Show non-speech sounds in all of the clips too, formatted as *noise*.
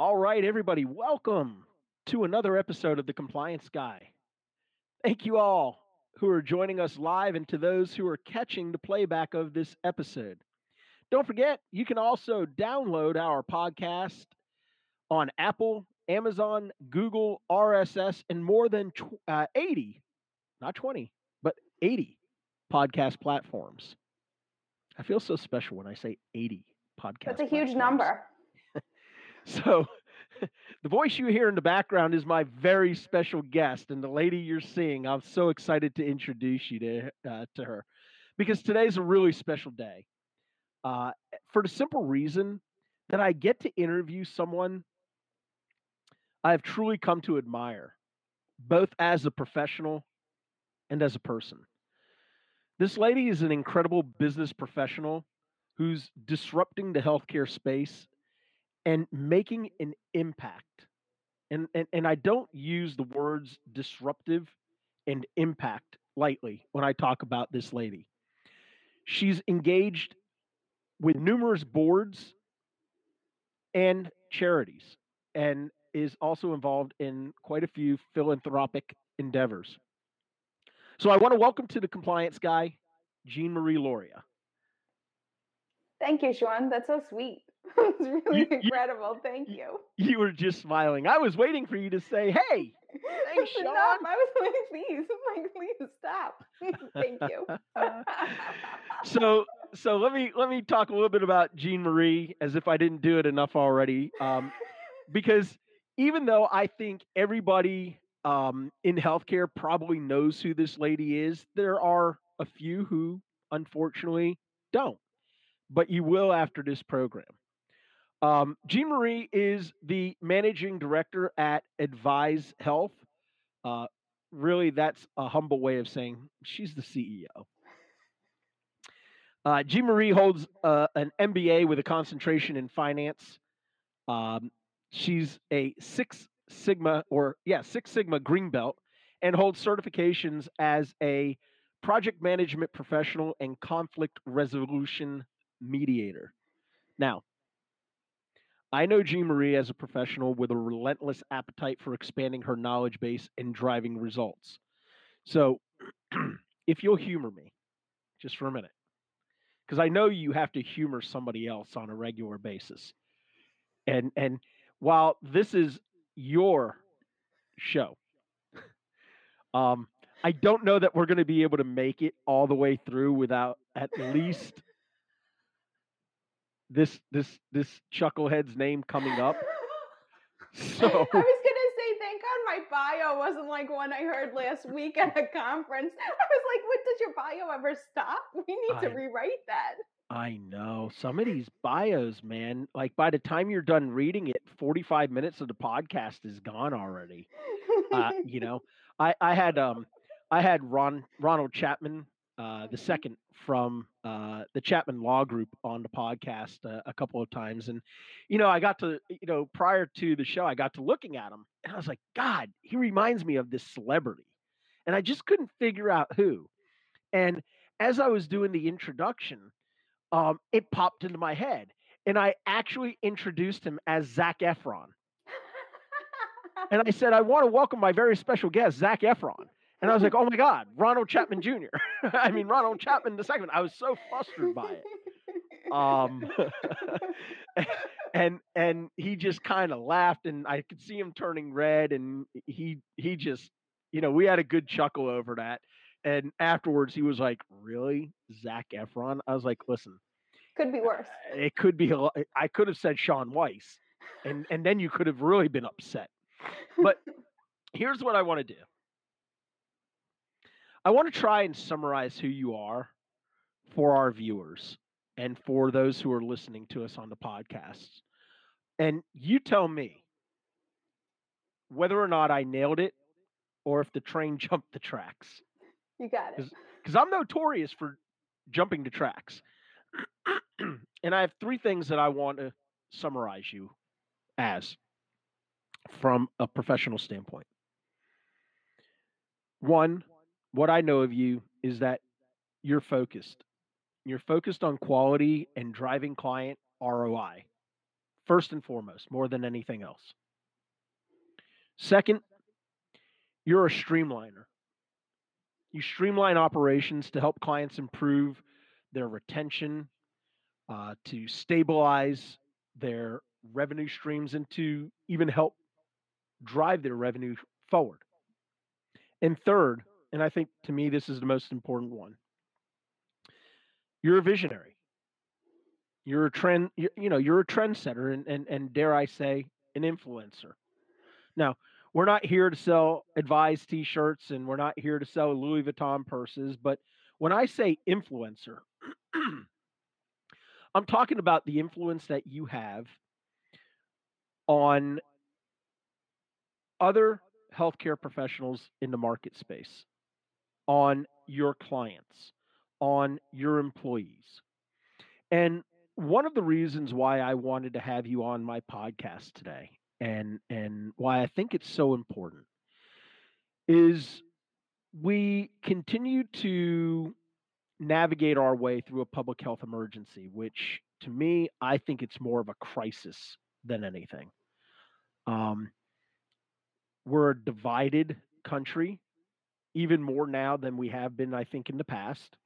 All right, everybody, welcome to another episode of The Compliance Guy. Thank you all who are joining us live and to those who are catching the playback of this episode. Don't forget, you can also download our podcast on Apple, Amazon, Google, RSS, and more than tw- uh, 80, not 20, but 80 podcast platforms. I feel so special when I say 80 podcast. That's a huge platforms. number. *laughs* So, *laughs* the voice you hear in the background is my very special guest, and the lady you're seeing. I'm so excited to introduce you to uh, to her because today's a really special day. Uh, for the simple reason that I get to interview someone I've truly come to admire, both as a professional and as a person. This lady is an incredible business professional who's disrupting the healthcare space and making an impact. And, and, and I don't use the words disruptive and impact lightly when I talk about this lady. She's engaged with numerous boards and charities and is also involved in quite a few philanthropic endeavors. So I want to welcome to the compliance guy, Jeanmarie Loria. Thank you, Sean. That's so sweet. *laughs* it's really You- you- incredible. Thank you- you. You were just smiling. I was waiting for you to say, hey, *laughs* Thanks. Sean. I was like, *laughs* please, I'm like, please stop. Thank you. so so let me let me talk a little bit about Jeanmarie as if I didn't do it enough already. Um, because even though I think everybody um, in healthcare probably knows who this lady is, there are a few who unfortunately don't. But you will after this program. Um, Jeanmarie is the managing director at Advize Health. Uh, really, that's a humble way of saying she's the CEO. Uh, Jeanmarie holds uh, an MBA with a concentration in finance. Um, she's a Six Sigma or yeah Six Sigma Green Belt and holds certifications as a project management professional and conflict resolution mediator. Now, I know Jeanmarie as a professional with a relentless appetite for expanding her knowledge base and driving results. So, *clears throat* if you'll humor me just for a minute, because I know you have to humor somebody else on a regular basis. And and while this is your show, *laughs* um, I don't know that we're going to be able to make it all the way through without at least this this this chucklehead's name coming up. *laughs* So I was gonna say, thank God my bio wasn't like one I heard last week at a conference. *laughs* I was like, what does your bio ever stop? We need to rewrite that. I know some of these bios, man. Like by the time you're done reading it, 45 minutes of the podcast is gone already. uh, you know, I, I had um I had Ron Ronald Chapman uh, the second from uh, the Chapman Law Group on the podcast uh, a couple of times, and you know I got to you know prior to the show I got to looking at him, and I was like, God, he reminds me of this celebrity, and I just couldn't figure out who. And as I was doing the introduction, um, it popped into my head, and I actually introduced him as Zac Efron. And I said, I want to welcome my very special guest, Zac Efron. And I was like, oh my God, Ronald Chapman Jr. *laughs* I mean, Ronald Chapman the second. I was so flustered by it. Um, *laughs* and and he just kind of laughed, and I could see him turning red, and he he just, you know, we had a good chuckle over that. And afterwards, he was like, "Really, Zac Efron?" I was like, "Listen, Could be worse. it could be. I could have said Sean Weiss, and and then you could have really been upset." But *laughs* here's what I want to do. I want to try and summarize who you are for our viewers and for those who are listening to us on the podcasts. And you tell me whether or not I nailed it or if the train *laughs* jumped the tracks. You got it. Because I'm notorious for jumping the tracks. *clears throat* and I have three things that I want to summarize you as from a professional standpoint. One, what I know of you is that you're focused. You're focused on quality and driving client ROI first and foremost, more than anything else. Second, you're a streamliner. You streamline operations to help clients improve their retention, uh, to stabilize their revenue streams, and to even help drive their revenue forward. And third, and I think to me this is the most important one, you're a visionary. You're a trend, you you know, you're a trendsetter and, and, and dare I say, an influencer. Now, we're not here to sell Advize t-shirts and we're not here to sell Louis Vuitton purses, but when I say influencer, *clears throat* I'm talking about the influence that you have on other healthcare professionals in the market space, on your clients, on your employees. And one of the reasons why I wanted to have you on my podcast today and and why I think it's so important is we continue to navigate our way through a public health emergency, which to me, I think it's more of a crisis than anything. Um, we're a divided country, even more now than we have been, I think, in the past.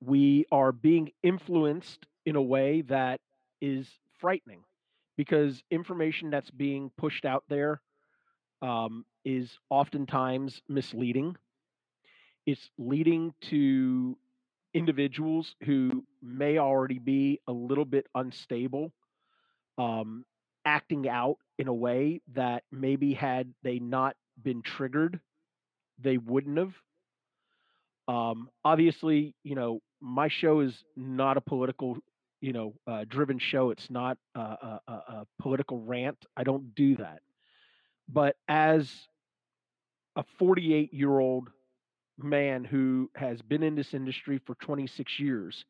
We are being influenced in a way that is frightening because information that's being pushed out there um, is oftentimes misleading. It's leading to individuals who may already be a little bit unstable, um, acting out in a way that maybe had they not been triggered, they wouldn't have. Um, obviously, you know, my show is not a political you know uh, driven show it's not a, a, a, political rant i don't do that but as a 48 year old man who has been in this industry for 26 years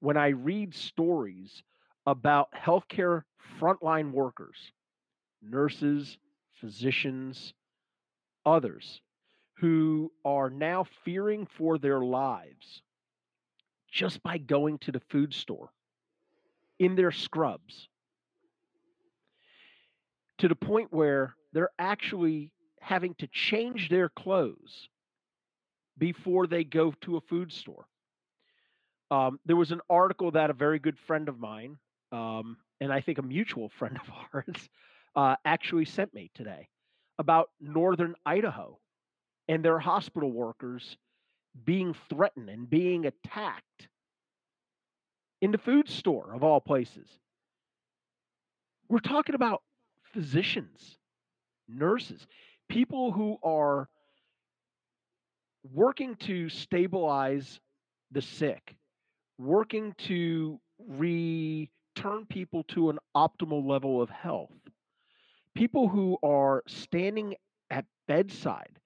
when i read stories about healthcare frontline workers nurses physicians others who are now fearing for their lives just by going to the food store in their scrubs to the point where they're actually having to change their clothes before they go to a food store. Um, there was an article that a very good friend of mine, um, and I think a mutual friend of *laughs* ours, uh, actually sent me today about northern Idaho and their hospital workers being threatened and being attacked in the food store of all places. We're talking about physicians, nurses, people who are working to stabilize the sick, working to return people to an optimal level of health, people who are standing at bedside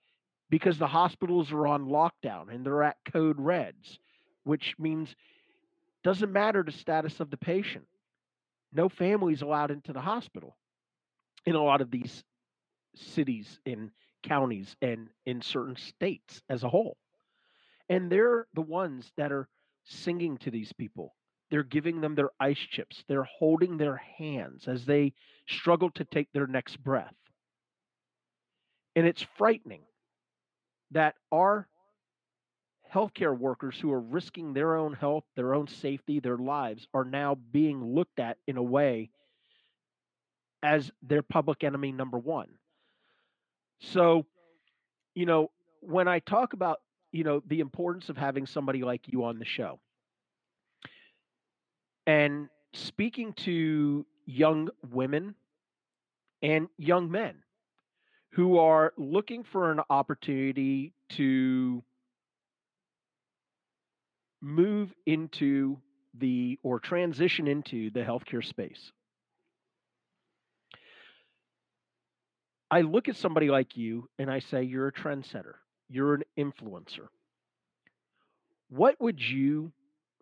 because the hospitals are on lockdown and they're at code reds, which means doesn't matter the status of the patient. No family is allowed into the hospital in a lot of these cities and counties and in certain states as a whole. And they're the ones that are singing to these people. They're giving them their ice chips. They're holding their hands as they struggle to take their next breath. And it's frightening that our healthcare workers who are risking their own health, their own safety, their lives are now being looked at in a way as their public enemy number one. So, you know, when I talk about, you know, the importance of having somebody like you on the show and speaking to young women and young men who are looking for an opportunity to move into the or transition into the healthcare space. I look at somebody like you and I say, you're a trendsetter, you're an influencer. What would you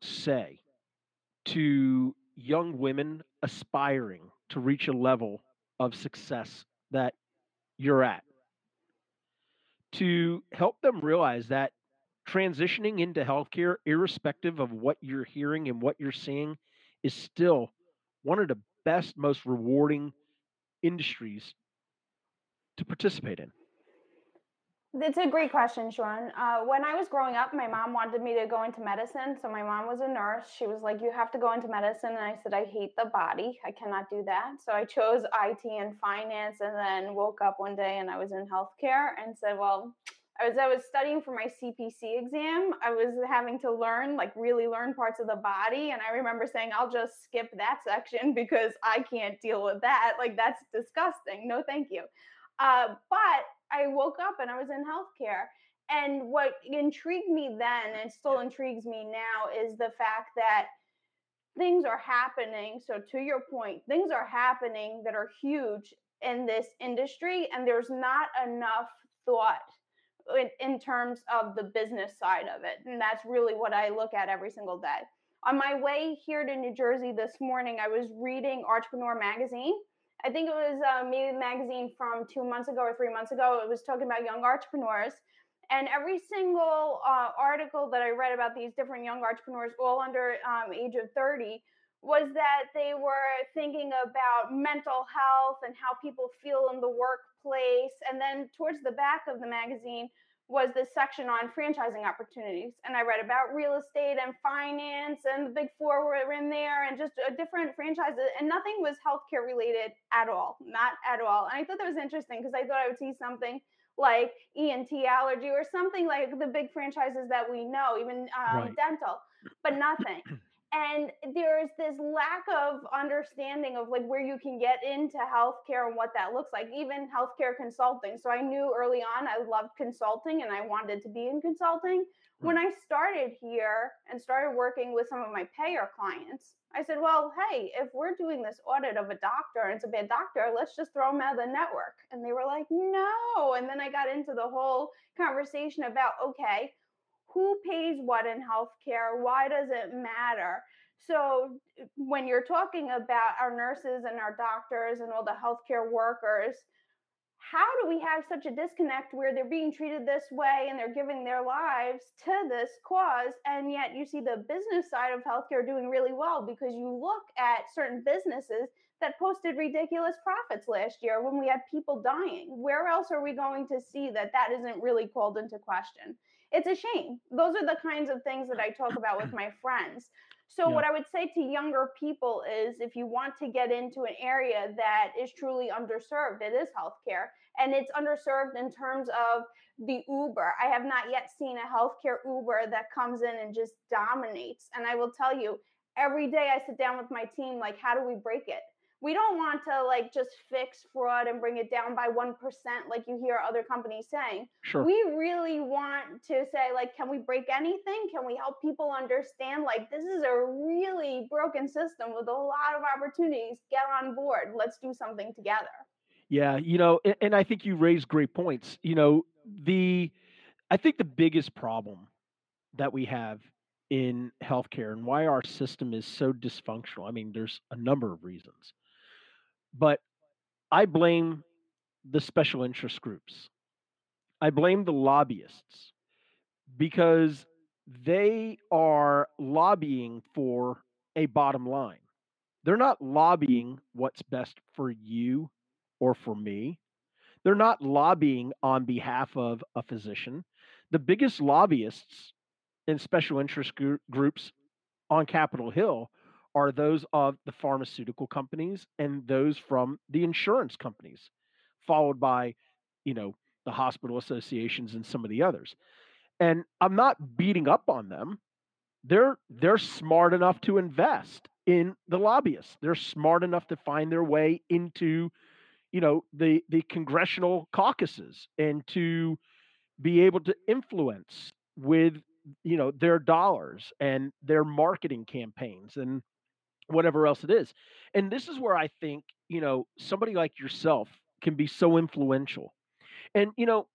say to young women aspiring to reach a level of success that you're at? To help them realize that transitioning into healthcare, irrespective of what you're hearing and what you're seeing, is still one of the best, most rewarding industries to participate in? It's a great question, Sean. Uh, when I was growing up, my mom wanted me to go into medicine. So my mom was a nurse. She was like, "You have to go into medicine," and I said, "I hate the body. I cannot do that." So I chose IT and finance, and then woke up one day and I was in healthcare and said, "Well." I was I was studying for my CPC exam. I was having to learn like really learn parts of the body and I remember saying I'll just skip that section *laughs* because I can't deal with that. Like that's disgusting. No thank you. Uh, but I woke up and I was in healthcare. And what intrigued me then and still intrigues me now is the fact that things are happening. So, to your point, things are happening that are huge in this industry, and there's not enough thought in, in terms of the business side of it. And that's really what I look at every single day. On my way here to New Jersey this morning, I was reading Entrepreneur Magazine I think it was uh, maybe the magazine from two months ago or three months ago. It was talking about young entrepreneurs. And every single uh, article that I read about these different young entrepreneurs, all under um, age of 30, was that they were thinking about mental health and how people feel in the workplace. And then towards the back of the magazine was this section on franchising opportunities. And I read about real estate and finance, and the big four were in there, and just a different franchises. And nothing was healthcare related at all, not at all. And I thought that was interesting because I thought I would see something like ENT allergy or something like the big franchises that we know, even um, right. dental, but nothing. And there's this lack of understanding of like where you can get into healthcare and what that looks like even healthcare consulting. So i knew early on i loved consulting and i wanted to be in consulting. When hmm. i started here and started working with some of my payer clients i said well hey if we're doing this audit of a doctor and it's a bad doctor let's just throw them out of the network. And they were like no. And then i got into the whole conversation about okay who pays what in healthcare? Why does it matter? So, eh, when you're talking about our nurses and our doctors and all the healthcare workers, how do we have such a disconnect where they're being treated this way and they're giving their lives to this cause? And yet, you see the business side of healthcare doing really well because you look at certain businesses that posted ridiculous profits last year when we had people dying. Where else are we going to see that that isn't really called into question? It's a shame. Those are the kinds of things that I talk about with my friends. So, yeah. what I would say to younger people is if you want to get into an area that is truly underserved, it is healthcare. And it's underserved in terms of the Uber. I have not yet seen a healthcare Uber that comes in and just dominates. And I will tell you, every day I sit down with my team, like, how do we break it? We don't want to like just fix fraud and bring it down by 1% like you hear other companies saying. Sure. We really want to say like can we break anything? Can we help people understand like this is a really broken system with a lot of opportunities. Get on board. Let's do something together. Yeah, you know, and, and I think you raised great points. You know, the I think the biggest problem that we have in healthcare and why our system is so dysfunctional. I mean, there's a number of reasons. But I blame the special interest groups. I blame the lobbyists because they are lobbying for a bottom line. They're not lobbying what's best for you or for me. They're not lobbying on behalf of a physician. The biggest lobbyists in special interest groups on Capitol Hill are those of the pharmaceutical companies and those from the insurance companies, followed by, you know, the hospital associations and some of the others. And I'm not beating up on them. They're they're smart enough to invest in the lobbyists. They're smart enough to find their way into, you know, the the congressional caucuses and to be able to influence with you know their dollars and their marketing campaigns and whatever else it is. And this is where I think, you know, somebody like yourself can be so influential. And, you know,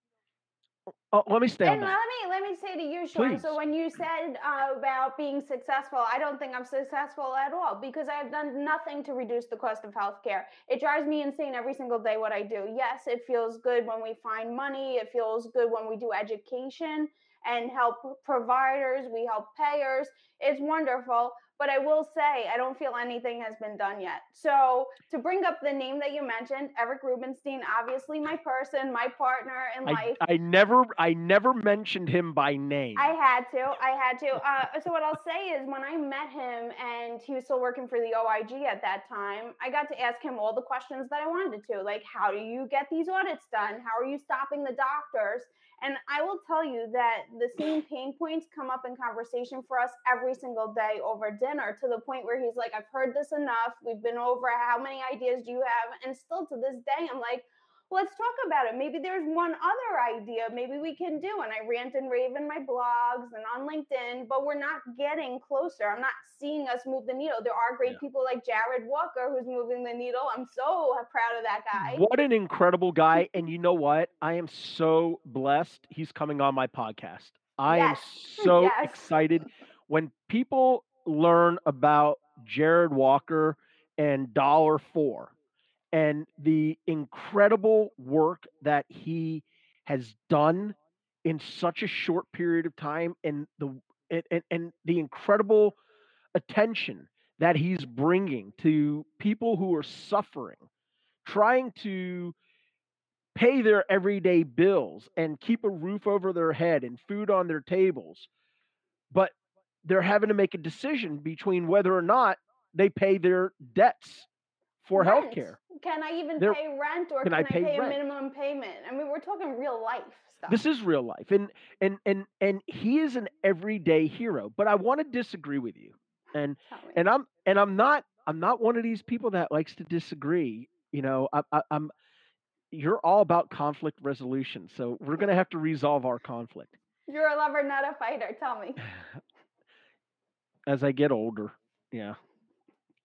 uh, let me stay and on that. Let me let me say to you, Sean. Please. So when you said uh, about being successful, I don't think I'm successful at all because I've done nothing to reduce the cost of healthcare. It drives me insane every single day what I do. Yes, it feels good when we find money. It feels good when we do education and help providers. We help payers. It's wonderful. But I will say I don't feel anything has been done yet. So to bring up the name that you mentioned, Eric Rubenstein, obviously my person, my partner in I, life. I never I never mentioned him by name. I had to. I had to. *laughs* Uh, so what I'll say is, when I met him and he was still working for the OIG at that time, I got to ask him all the questions that I wanted to, like how do you get these audits done? How are you stopping the doctors? And I will tell you that the same pain points come up in conversation for us every single day over dinner to the point where he's like, I've heard this enough. We've been over how many ideas do you have? And still to this day, I'm like, let's talk about it. Maybe there's one other idea maybe we can do. And I rant and rave in my blogs and on LinkedIn, but we're not getting closer. I'm not seeing us move the needle. There are great Yeah. people like Jared Walker who's moving the needle. I'm so proud of that guy. What an incredible guy. And you know what? I am so blessed he's coming on my podcast. I am *laughs* so Yes. excited when people learn about Jared Walker and Dollar For and the incredible work that he has done in such a short period of time and the and, and, the incredible attention that he's bringing to people who are suffering trying to pay their everyday bills and keep a roof over their head and food on their tables. But they're having to make a decision between whether or not they pay their debts for Rent. health care Can I even There- pay rent or Can can, I I, pay pay, a minimum payment? I mean, we're talking real life stuff. this is real life and and and and he is an everyday hero but i want to disagree with you and and i'm and i'm not i'm not one of these people that likes to disagree you know I, I, i'm you're all about conflict resolution so we're going to have to resolve our conflict You're a lover, not a fighter. Tell me. *sighs* *sighs* as i get older yeah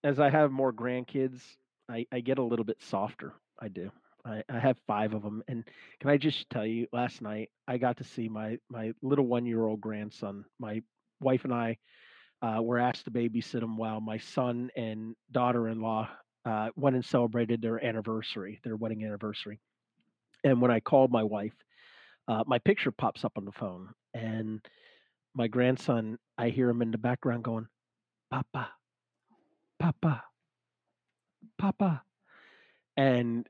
as i have more grandkids i i get a little bit softer i do. I, I have five of them and can i just tell you last night i got to see my my little one year old grandson. My wife and i uh, were asked to babysit him while my son and daughter-in-law uh, went and celebrated their anniversary their wedding anniversary. And when i called my wife uh, my picture pops up on the phone and my grandson i hear him in the background going papa papa papa. And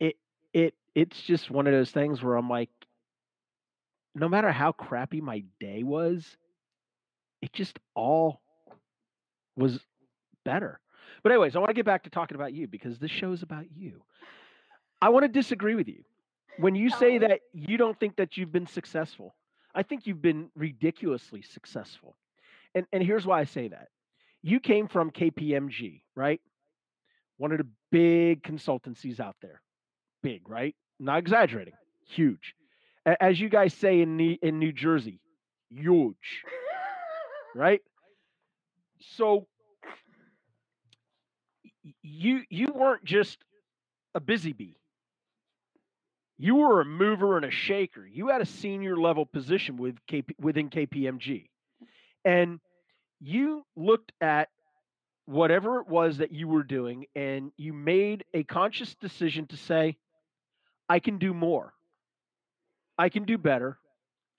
it it it's just one of those things where i'm like no matter how crappy my day was it just all was better. But anyways i want to get back to talking about you because this show is about you. I want to disagree with you. When you say oh. that you don't think that you've been successful i think you've been ridiculously successful. And and here's why i say that. You came from kpmg right? One of the big consultancies out there. Big right? Not exaggerating. Huge. As you guys say in the in new jersey huge right? So you you weren't just a busy bee you were a mover and a shaker. You had a senior level position with KP, within kpmg and you looked at whatever it was that you were doing and you made a conscious decision to say i can do more. I can do better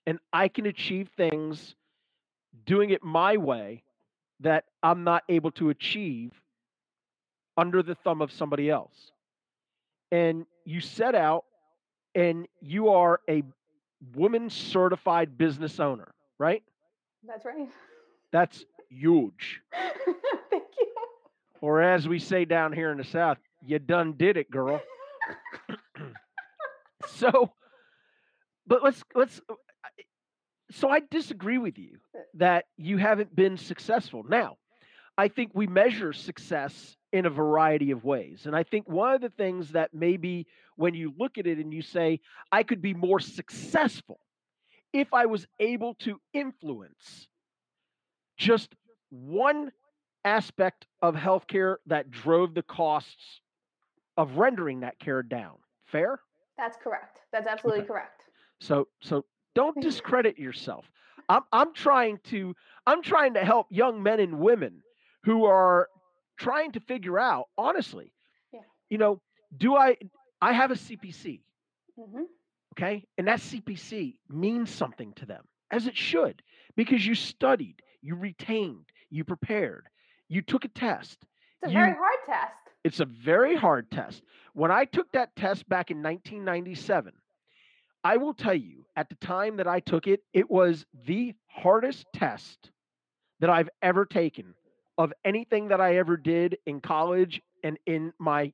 and i can achieve things doing it my way that i'm not able to achieve under the thumb of somebody else. And you set out and you are a woman certified business owner right That's right. that's huge *laughs* Thank you. or as we say down here in the south you done did it girl *laughs* *clears throat* so but let's let's uh, so i disagree with you uh that you haven't been successful now i think we measure success in a variety of ways and i think one of the things that maybe when you look at it and you say i could be more successful if i was able to influence just one aspect of healthcare that drove the costs of rendering that care down fair That's correct. That's absolutely Okay. correct. so so don't discredit yourself. I'm I'm trying to I'm trying to help young men and women who are trying to figure out honestly. Yeah. You know, do I I have a CPC, hmm okay? And that CPC means something to them as it should because you studied, you retained, You prepared. You took a test. It's a You- very hard test. It's a very hard test. When I took that test back in 1997, I will tell you at the time that I took it, it was the hardest test that I've ever taken of anything that I ever did in college and in my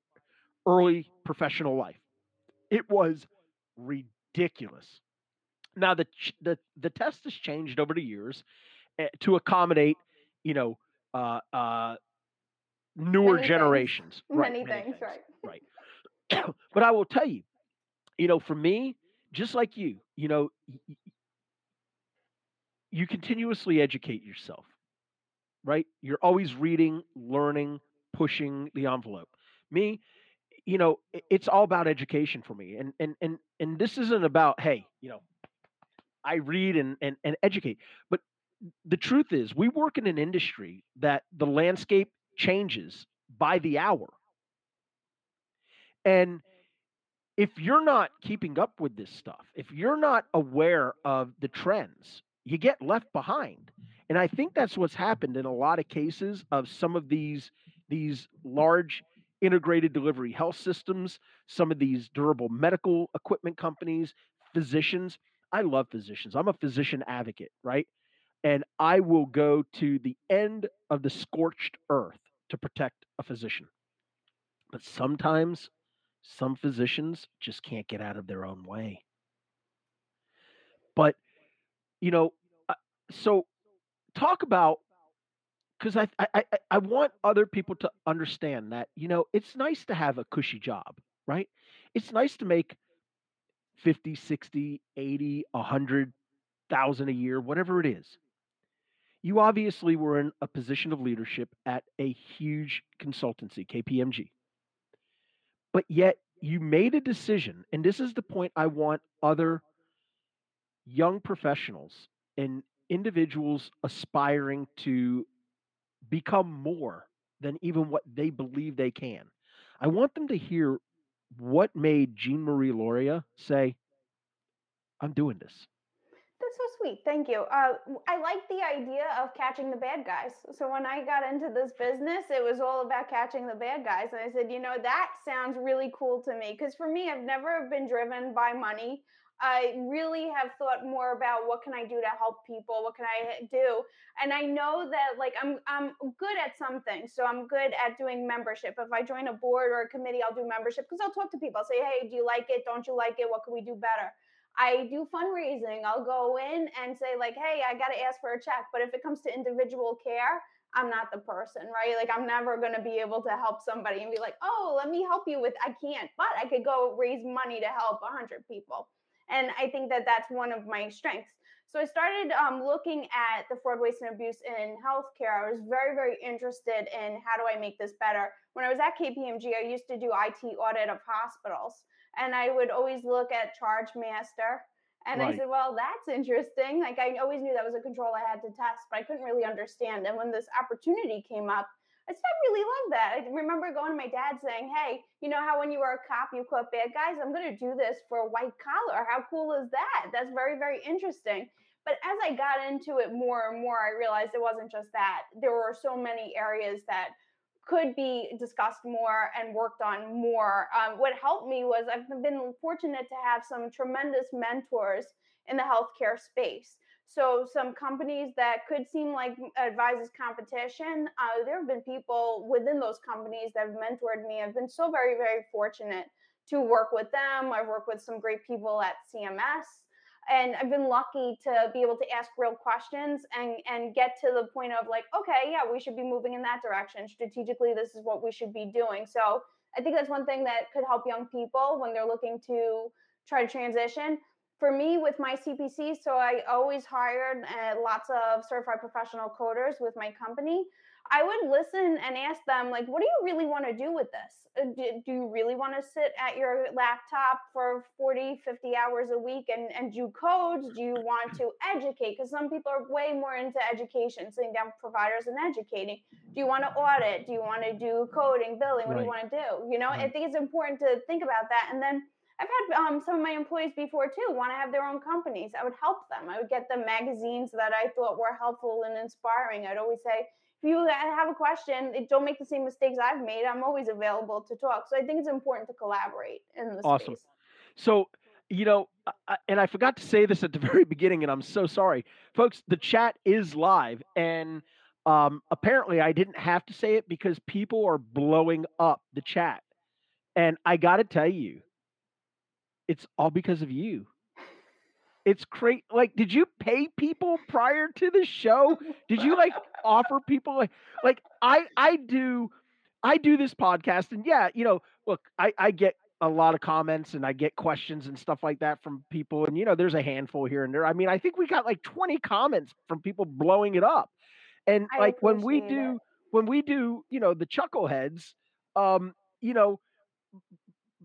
early professional life. It was ridiculous. Now the the the test has changed over the years eh, to accommodate, you know, uh, uh, newer Many things. generations. Right, Many things, right. right. *coughs* but I will tell you, you know, for me, just like you, you know, you continuously educate yourself, right? You're always reading, learning, pushing the envelope. Me, you know, it's all about education for me. And and and and this isn't about, hey, you know, I read and and, and educate. But the truth is we work in an industry that the landscape changes by the hour. And if you're not keeping up with this stuff, if you're not aware of the trends, you get left behind. And I think that's what's happened in a lot of cases of some of these these large integrated delivery health systems, some of these durable medical equipment companies, physicians. I love physicians. I'm a physician advocate, right? And I will go to the end of the scorched earth to protect a physician. But sometimes some physicians just can't get out of their own way. But, you know, uh, so talk about because I, I I want other people to understand that you know it's nice to have a cushy job, right? It's nice to make 50, 60, 80, 100 thousand a year, whatever it is. You obviously were in a position of leadership at a huge consultancy, KPMG. But yet you made a decision, and this is the point I want other young professionals and individuals aspiring to become more than even what they believe they can. I want them to hear what made Jeanmarie Loria say, I'm doing this. That's so sweet. Thank you. Uh, I like the idea of catching the bad guys. So when I got into this business, it was all about catching the bad guys. And I said, you know, that sounds really cool to me. Because for me, I've never been driven by money. I really have thought more about what can I do to help people? What can I do? And I know that like I'm I'm good at something. So I'm good at doing membership. If I join a board or a committee, I'll do membership because I'll talk to people. I'll say, hey, do you like it? Don't you like it? What can we do better? I do fundraising. I'll go in and say, like, hey, I got to ask for a check. But if it comes to individual care, I'm not the person, right? Like, I'm never going to be able to help somebody and be like, oh, let me help you with, I can't, but I could go raise money to help 100 people. And I think that that's one of my strengths. So I started um, looking at the fraud, waste, and abuse in healthcare. I was very, very interested in how do I make this better. When I was at KPMG, I used to do IT audit of hospitals and I would always look at Charge Master. And I said, well, that's interesting. Like I always knew that was a control I had to test, but I couldn't really understand. And when this opportunity came up, I said, I really love that. I remember going to my dad saying, Hey, you know how when you were a cop, you caught bad guys? I'm going to do this for white collar. How cool is that? That's very, very interesting. But as I got into it more and more, I realized it wasn't just that. There were so many areas that could be discussed more and worked on more. Um, what helped me was I've been fortunate to have some tremendous mentors in the healthcare space. So some companies that could seem like Advize's competition, uh, there have been people within those companies that have mentored me. I've been so very, very fortunate to work with them. I've worked with some great people at CMS and I've been lucky to be able to ask real questions and and get to the point of like, okay, yeah, we should be moving in that direction. Strategically, this is what we should be doing. So I think that's one thing that could help young people when they're looking to try to transition. For me, with my CPC, so I always hired uh, lots of certified professional coders with my company. I would listen and ask them, like, what do you really want to do with this? Uh, Do, do you really want to sit at your laptop for 40, 50 hours a week and, and do codes? Do you want to educate? Because some people are way more into education, sitting down with providers and educating. Do you want to audit? Do you want to do coding, billing? What do you want to do? You know, I think it's important to think about that. And then I've had um, some of my employees before too want to have their own companies. I would help them. I would get them magazines that I thought were helpful and inspiring. I'd always say, if you have a question, don't make the same mistakes I've made. I'm always available to talk. So I think it's important to collaborate in the Awesome. space. So, you know, and I forgot to say this at the *laughs* very beginning, and I'm so sorry, folks. The chat is live, and um, apparently I didn't have to say it because people are blowing up the chat, and I got to tell you, it's all because of you. It's great. Like, did you pay people prior to the show? Did you like offer people like like I I do I do this podcast and yeah, you know, look, I I get a lot of comments and I get questions and stuff like that from people and you know, there's a handful here and there. I mean, I think we got like 20 comments from people blowing it up. And I like when we appreciate it. do when we do, you know, the chuckleheads, um, you know,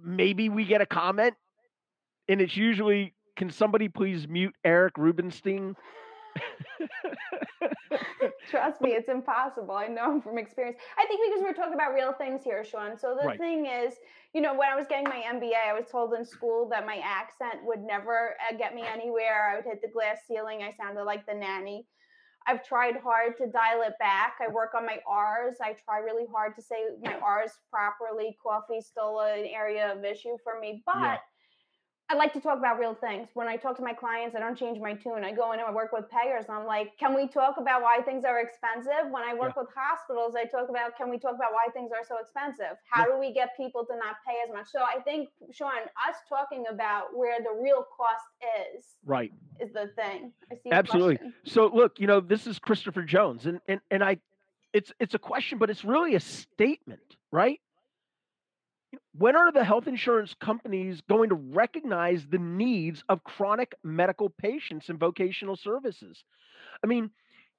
maybe we get a comment and it's usually can somebody please mute Eric Rubenstein? *laughs* Trust me, it's impossible. I know from experience. I think because we're talking about real things here, Sean. So the Right. thing is, you know, when I was getting my MBA, I was told in school that my accent would never uh, get me anywhere. I would hit the glass ceiling. I sounded like the nanny. I've tried hard to dial it back. I work on my R's. I try really hard to say my R's properly. Coffee's still an area of issue for me, but Yeah. I like to talk about real things. When I talk to my clients, I don't change my tune. I go in and I work with payers and I'm like, can we talk about why things are expensive? When I work with hospitals, I talk about, can we talk about why things are so expensive? How do we get people to not pay as much? So I think, Sean, us talking about where the real cost is, Right. is the thing. I see the Absolutely. question. So look, you know, this is Christopher Jones, and and and I, it's it's a question, but it's really a statement, right? When are the health insurance companies going to recognize the needs of chronic medical patients and vocational services? I mean,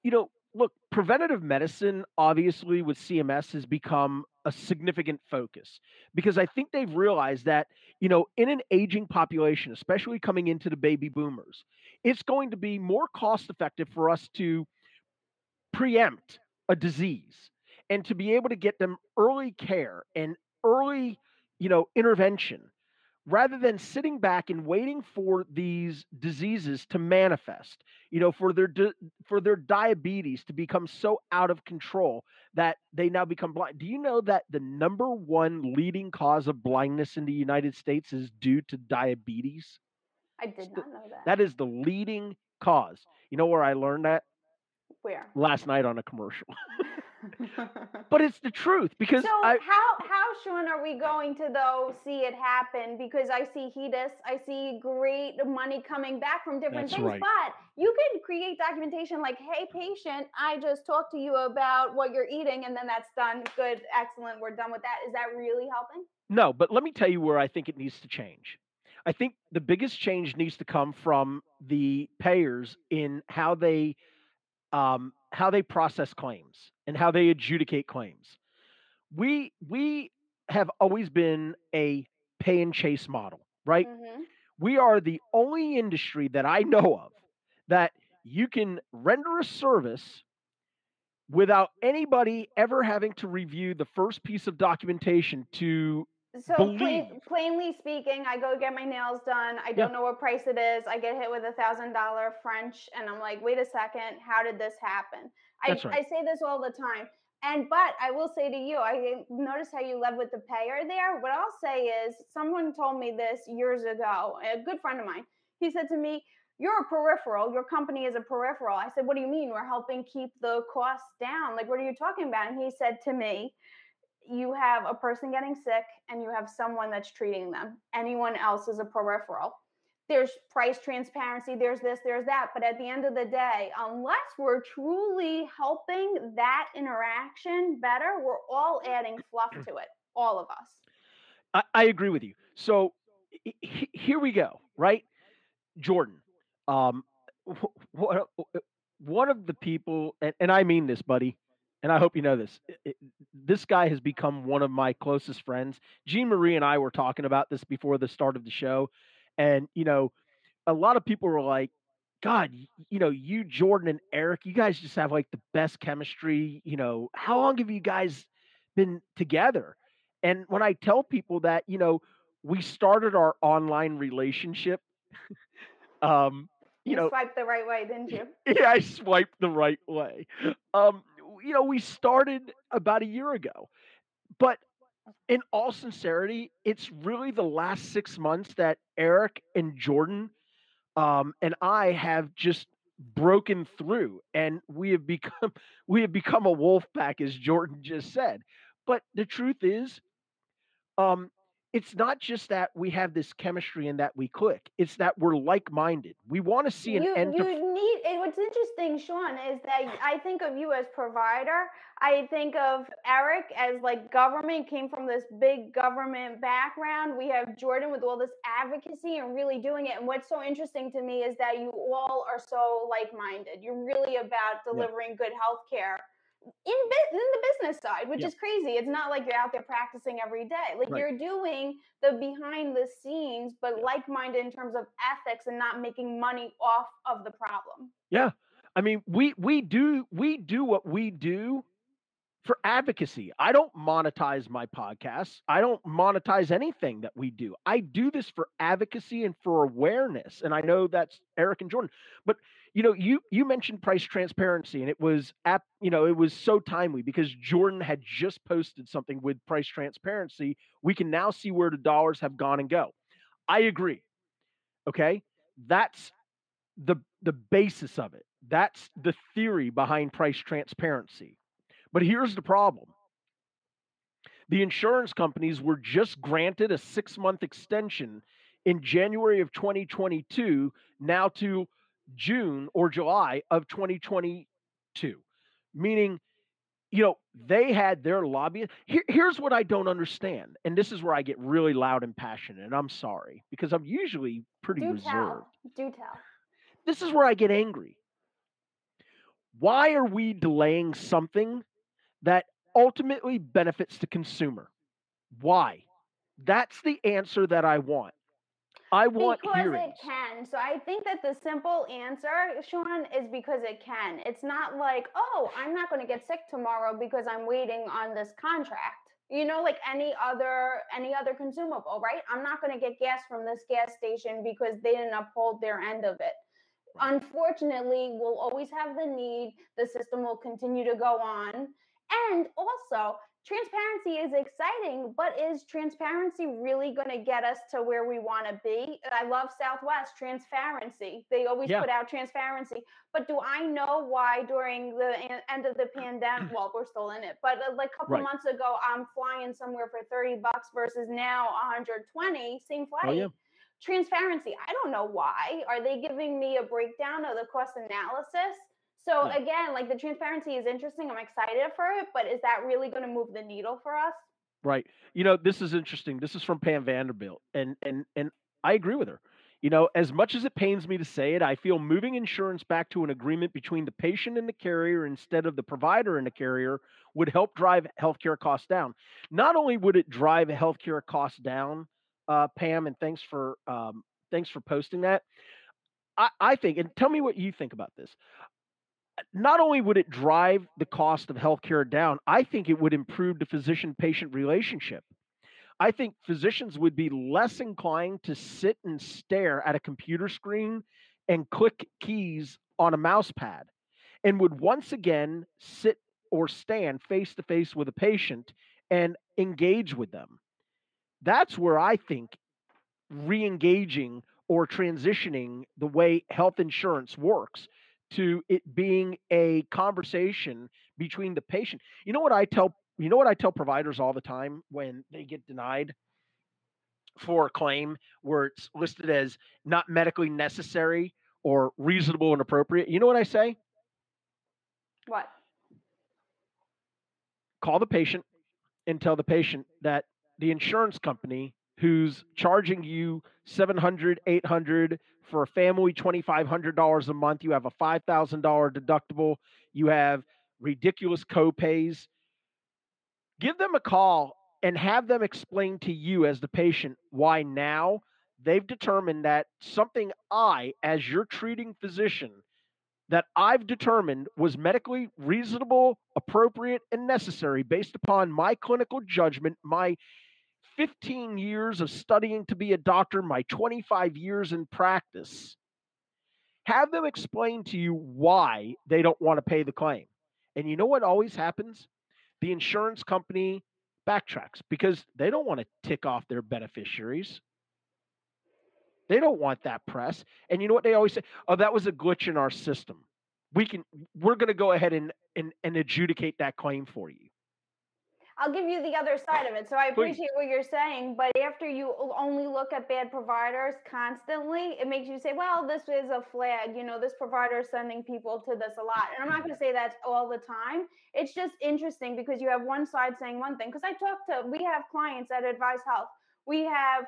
you know, look, preventative medicine obviously with CMS has become a significant focus because I think they've realized that, you know, in an aging population, especially coming into the baby boomers, it's going to be more cost effective for us to preempt a disease and to be able to get them early care and early, you know, intervention rather than sitting back and waiting for these diseases to manifest you know for their di- for their diabetes to become so out of control that they now become blind. Do you know that the number one leading cause of blindness in the united states is due to diabetes? I did not know that. that is the leading cause. You know where i learned that Where? last night on a commercial *laughs* *laughs* but it's the truth because so i how how Sean are we going to though see it happen? Because I see HEDIS, I see great money coming back from different things. right. But you could create documentation like, hey patient, I just talked to you about what you're eating, and then that's done. Good, excellent, we're done with that. Is that really helping? No, but let me tell you where I think it needs to change. I think the biggest change needs to come from the payers in how they um, how they process claims and how they adjudicate claims. We we have always been a pay and chase model, right? Mhm. We are the only industry that I know of that you can render a service without anybody ever having to review the first piece of documentation to So plain, plainly speaking, I go get my nails done. I don't know what price it is. I get hit with a thousand dollar French, and I'm like, wait a second, how did this happen? I, right. I say this all the time. And but I will say to you, I notice how you led with the payer there. What I'll say is, someone told me this years ago. A good friend of mine. He said to me, "You're a peripheral. Your company is a peripheral." I said, "What do you mean? We're helping keep the costs down. Like, what are you talking about?" And he said to me, you have a person getting sick and you have someone that's treating them. Anyone else is a peripheral. There's price transparency, there's this, there's that. But at the end of the day, unless we're truly helping that interaction better, we're all adding fluff *clears throat* to it, all of us. I, I agree with you. So h- h- here we go, right? Jordan, um, one of the people, and, and I mean this, buddy, and I hope you know this. i- i- this guy has become one of my closest friends. Jeanmarie and I were talking about this before the start of the show, and you know, a lot of people were like, "God, you know, you, Jordan, and Eric, you guys just have like the best chemistry. You know, how long have you guys been together?" And when I tell people that, you know, we started our online relationship, um, you You, know, swiped the right way, didn't *laughs* you? yeah, I swiped the right way. Um, you know, we started about a year ago. But in all sincerity, it's really the last six months that Eric and Jordan um, and I have just broken through, and we have become *laughs* we have become a wolf pack, as Jordan just said. But the truth is, um, it's not just that we have this chemistry and that we click. It's that we're like-minded. We want to see an you, end you to need and what's interesting sean is that i think of you as provider i think of eric as like government came from this big government background we have jordan with all this advocacy and really doing it and what's so interesting to me is that you all are so like-minded you're really about yeah, delivering good health care in, in the business side, which yeah, is crazy. It's not like you're out there practicing every day. Like right, you're doing the behind the scenes, but yeah, like minded in terms of ethics and not making money off of the problem. yeah. I mean, we we do we do what we do for advocacy. I don't monetize my podcasts. I don't monetize anything that we do. I do this for advocacy and for awareness. And I know that's Eric and Jordan. But you know, you you mentioned price transparency and it was app, you know, it was so timely because Jordan had just posted something with price transparency. We can now see where the dollars have gone and go. I agree. Okay? That's the the basis of it. That's the theory behind price transparency. But here's the problem. The insurance companies were just granted a 6-month extension in January of 2022 now to June or July of 2022. Meaning, you know, they had their lobby. Here, here's what I don't understand. And this is where I get really loud and passionate. And I'm sorry because I'm usually pretty Do reserved. tell. Do tell. This is where I get angry. Why are we delaying something that ultimately benefits the consumer? Why? That's the answer that I want. I want Because it can. So I think that the simple answer, Sean, is because it can. It's not like, oh, I'm not going to get sick tomorrow because I'm waiting on this contract. You know, like any other any other consumable, right? I'm not going to get gas from this gas station because they didn't uphold their end of it. Right. Unfortunately, we'll always have the need. The system will continue to go on. And also, transparency is exciting, but is transparency really going to get us to where we want to be? I love Southwest transparency. They always Yeah. put out transparency. But do I know why during the end of the pandemic, *clears throat* well, we're still in it, but uh, like a couple Right. months ago, I'm flying somewhere for 30 bucks versus now 120, same Oh yeah. flight. Transparency. I don't know why. Are they giving me a breakdown of the cost analysis? So Yeah. again, like the transparency is interesting. I'm excited for it, but is that really going to move the needle for us? Right. You know, this is interesting. This is from Pam Vanderbilt, and and and I agree with her. You know, as much as it pains me to say it, I feel moving insurance back to an agreement between the patient and the carrier instead of the provider and the carrier would help drive healthcare costs down. Not only would it drive healthcare costs down, uh, Pam, and thanks for um, thanks for posting that. I, I think, and tell me what you think about this. Not only would it drive the cost of healthcare down, I think it would improve the physician patient relationship. I think physicians would be less inclined to sit and stare at a computer screen and click keys on a mouse pad and would once again sit or stand face to face with a patient and engage with them. That's where I think re engaging or transitioning the way health insurance works to it being a conversation between the patient. You know what I tell you know what I tell providers all the time when they get denied for a claim where it's listed as not medically necessary or reasonable and appropriate. You know what I say? What? Call the patient and tell the patient that the insurance company who's charging you 700 800 for a family $2500 a month. You have a $5000 deductible. You have ridiculous copays. Give them a call and have them explain to you as the patient why now they've determined that something I, as your treating physician, that I've determined was medically reasonable, appropriate, and necessary based upon my clinical judgment, my 15 years of studying to be a doctor, my 25 years in practice. Have them explain to you why they don't want to pay the claim. And you know what always happens? The insurance company backtracks because they don't want to tick off their beneficiaries. They don't want that press. And you know what they always say? Oh, that was a glitch in our system. We can we're gonna go ahead and and, and adjudicate that claim for you. I'll give you the other side of it. So I Please. appreciate what you're saying, but after you only look at bad providers constantly, it makes you say, well, this is a flag. You know, this provider is sending people to this a lot. And I'm not going to say that's all the time. It's just interesting because you have one side saying one thing. Because I talk to, we have clients at Advize Health. We have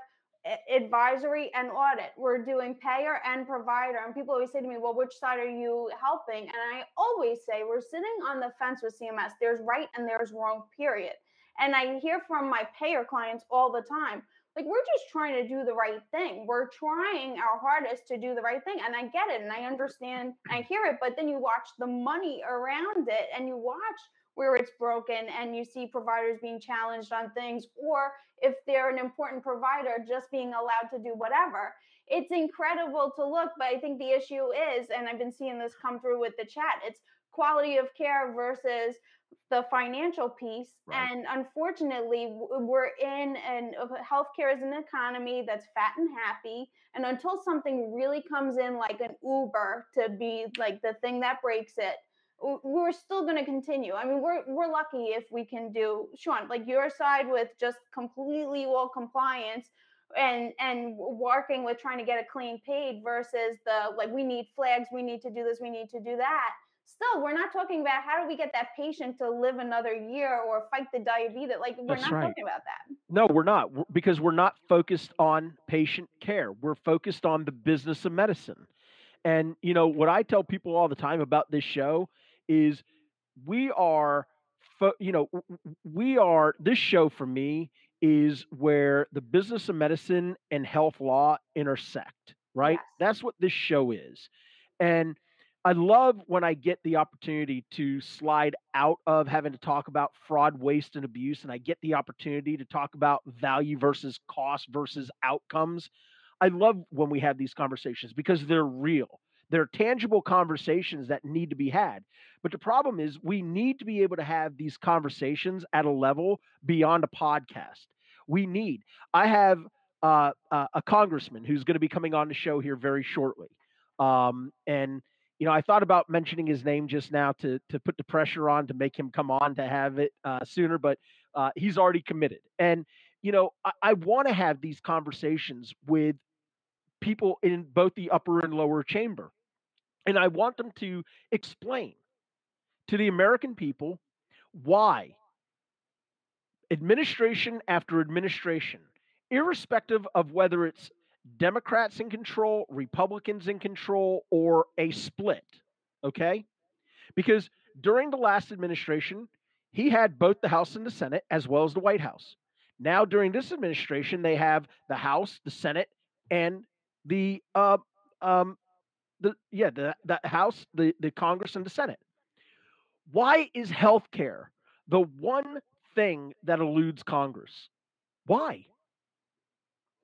advisory and audit. We're doing payer and provider. And people always say to me, well, which side are you helping? And I always say, we're sitting on the fence with CMS. There's right and there's wrong, period. And I hear from my payer clients all the time, like, we're just trying to do the right thing. We're trying our hardest to do the right thing. And I get it and I understand, I mm-hmm. hear it. But then you watch the money around it and you watch where it's broken and you see providers being challenged on things, or if they're an important provider, just being allowed to do whatever. It's incredible to look, but I think the issue is, and I've been seeing this come through with the chat, it's quality of care versus the financial piece. Right. And unfortunately, we're in and healthcare is an economy that's fat and happy. And until something really comes in like an Uber to be like the thing that breaks it, we're still going to continue. I mean, we're we're lucky if we can do Sean like your side with just completely all compliance and and working with trying to get a clean paid versus the like we need flags, we need to do this, we need to do that. Still, we're not talking about how do we get that patient to live another year or fight the diabetes. Like we're That's not right. talking about that. No, we're not because we're not focused on patient care. We're focused on the business of medicine. And you know what I tell people all the time about this show is we are fo- you know we are this show for me is where the business of medicine and health law intersect, right? Yes. That's what this show is. And I love when I get the opportunity to slide out of having to talk about fraud, waste, and abuse, and I get the opportunity to talk about value versus cost versus outcomes. I love when we have these conversations because they're real. They're tangible conversations that need to be had. But the problem is, we need to be able to have these conversations at a level beyond a podcast. We need. I have uh, uh, a congressman who's going to be coming on the show here very shortly. Um, and you know, I thought about mentioning his name just now to to put the pressure on to make him come on to have it uh, sooner, but uh, he's already committed. And you know, I, I want to have these conversations with people in both the upper and lower chamber, and I want them to explain to the American people why administration after administration, irrespective of whether it's Democrats in control, Republicans in control, or a split. Okay? Because during the last administration, he had both the House and the Senate, as well as the White House. Now, during this administration, they have the House, the Senate, and the uh, um, the yeah the the House, the the Congress, and the Senate. Why is healthcare the one thing that eludes Congress? Why?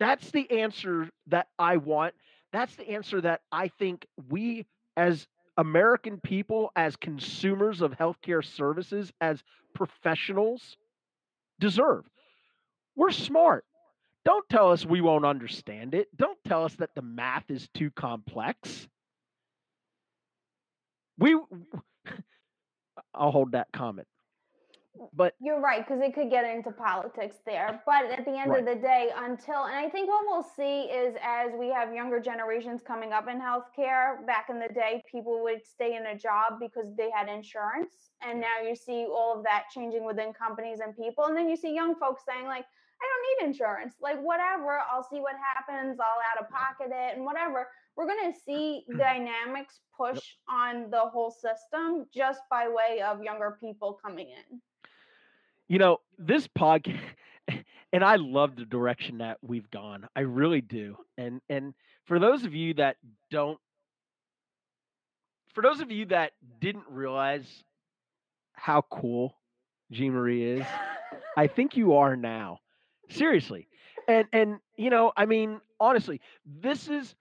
That's the answer that I want. That's the answer that I think we, as American people, as consumers of healthcare services, as professionals, deserve. We're smart. Don't tell us we won't understand it. Don't tell us that the math is too complex. We, *laughs* I'll hold that comment. But You're right, because it could get into politics there. But at the end Right. of the day, until, and I think what we'll see is as we have younger generations coming up in healthcare, back in the day, people would stay in a job because they had insurance. And now you see all of that changing within companies and people. And then you see young folks saying, like, I don't need insurance. Like, whatever, I'll see what happens. I'll out of pocket it and whatever. We're going to see *clears throat* dynamics push on the whole system just by way of younger people coming in. You know, this podcast *laughs* and I love the direction that we've gone. I really do. And and for those of you that don't for those of you that didn't realize how cool Jeanmarie is, I *laughs* think you are now. Seriously. And and you know, I mean, honestly, this is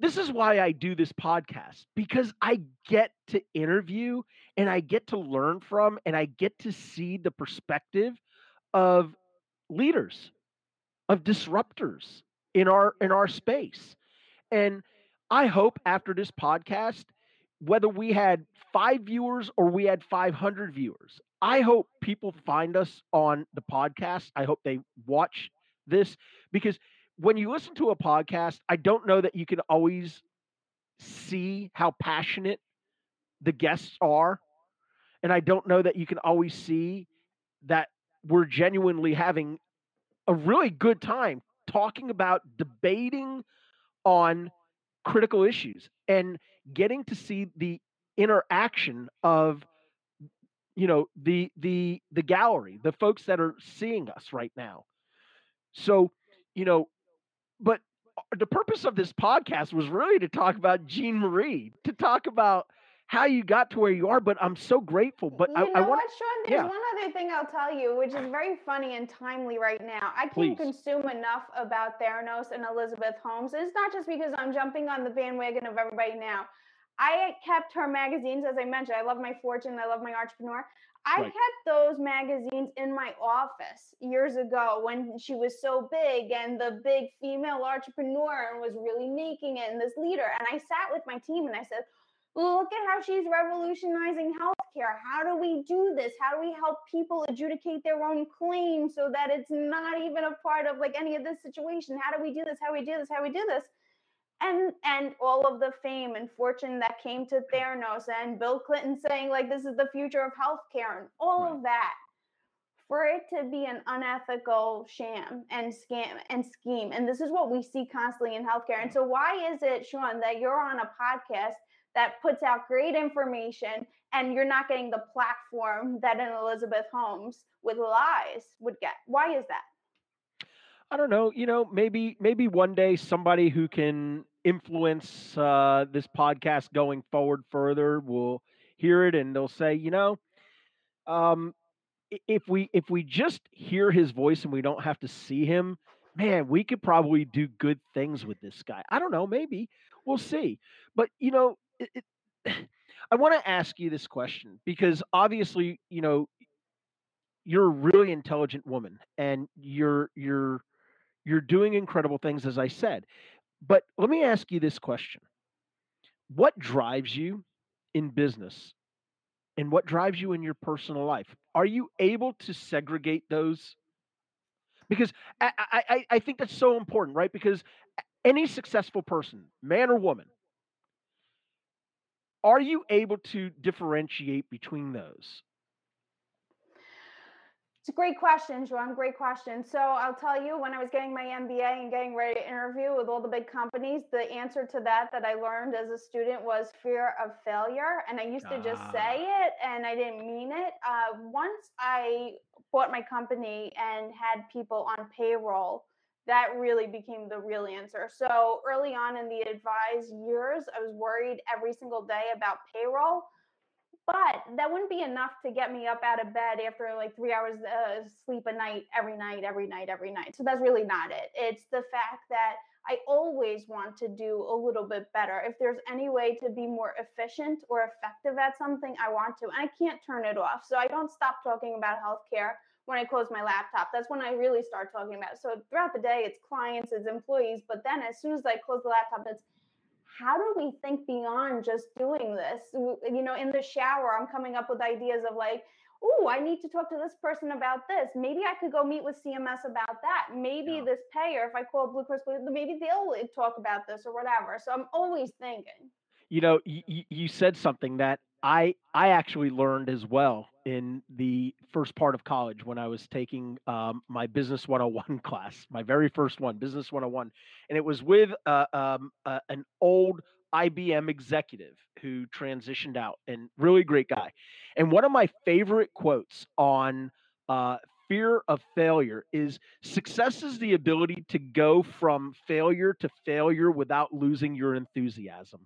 this is why I do this podcast because I get to interview and I get to learn from and I get to see the perspective of leaders, of disruptors in our in our space. And I hope after this podcast whether we had 5 viewers or we had 500 viewers, I hope people find us on the podcast. I hope they watch this because when you listen to a podcast, I don't know that you can always see how passionate the guests are. And I don't know that you can always see that we're genuinely having a really good time talking about debating on critical issues and getting to see the interaction of you know the the the gallery the folks that are seeing us right now so you know but uh, the purpose of this podcast was really to talk about Jeanmarie, to talk about how you got to where you are. But I'm so grateful. But you I, know I want, what, Sean? There's yeah. one other thing I'll tell you, which is very funny and timely right now. I can't Please. consume enough about Theranos and Elizabeth Holmes. It's not just because I'm jumping on the bandwagon of everybody now. I kept her magazines, as I mentioned. I love my Fortune. I love my Entrepreneur. I Right. kept those magazines in my office years ago when she was so big and the big female entrepreneur and was really making it and this leader. And I sat with my team and I said, Look at how she's revolutionizing healthcare. How do we do this? How do we help people adjudicate their own claims so that it's not even a part of like any of this situation? How do we do this? How do we do this? How do we do this? And and all of the fame and fortune that came to Theranos and Bill Clinton saying like this is the future of healthcare and all Right. of that for it to be an unethical sham and scam and scheme and this is what we see constantly in healthcare and so why is it Sean that you're on a podcast that puts out great information and you're not getting the platform that an Elizabeth Holmes with lies would get why is that I don't know. You know, maybe maybe one day somebody who can influence uh, this podcast going forward further will hear it and they'll say, you know, um, if we if we just hear his voice and we don't have to see him, man, we could probably do good things with this guy. I don't know. Maybe we'll see. But you know, it, it, *sighs* I want to ask you this question because obviously, you know, you're a really intelligent woman and you're you're you're doing incredible things as i said but let me ask you this question. What drives you in business? And what drives you in your personal life? Are you able to segregate those? Because i i, I- think that's so important right? Because any successful person man or woman are you able to differentiate between those It's a great question, Sean. Great question. So I'll tell you, when I was getting my MBA and getting ready to interview with all the big companies, the answer to that that I learned as a student was fear of failure. And I used to just say it and I didn't mean it. Uh, once I bought my company and had people on payroll, that really became the real answer. So early on in the advised years, I was worried every single day about payroll but that wouldn't be enough to get me up out of bed after like three hours uh, sleep a night every night every night every night. So that's really not it. It's the fact that i always want to do a little bit better. If there's any way to be more efficient or effective at something i want to and i can't turn it off. So i don't stop talking about healthcare when i close my laptop. That's when i really start talking about it. so throughout the day it's clients it's employees but then as soon as i close the laptop it's how do we think beyond just doing this? You know, in the shower, I'm coming up with ideas of like, oh, I need to talk to this person about this. Maybe I could go meet with CMS about that. Maybe Yeah. this payer, if I call Blue Cross, Blue, maybe they'll eh, talk about this or whatever. So I'm always thinking. you know y- y- you said something that i i actually learned as well in the first part of college when i was taking um, my business 101 *laughs* class my very first one business 101 and it was with uh, um, uh, an old ibm executive who transitioned out and really great guy and one of my favorite quotes on uh, fear of failure is success is the ability to go from failure to failure without losing your enthusiasm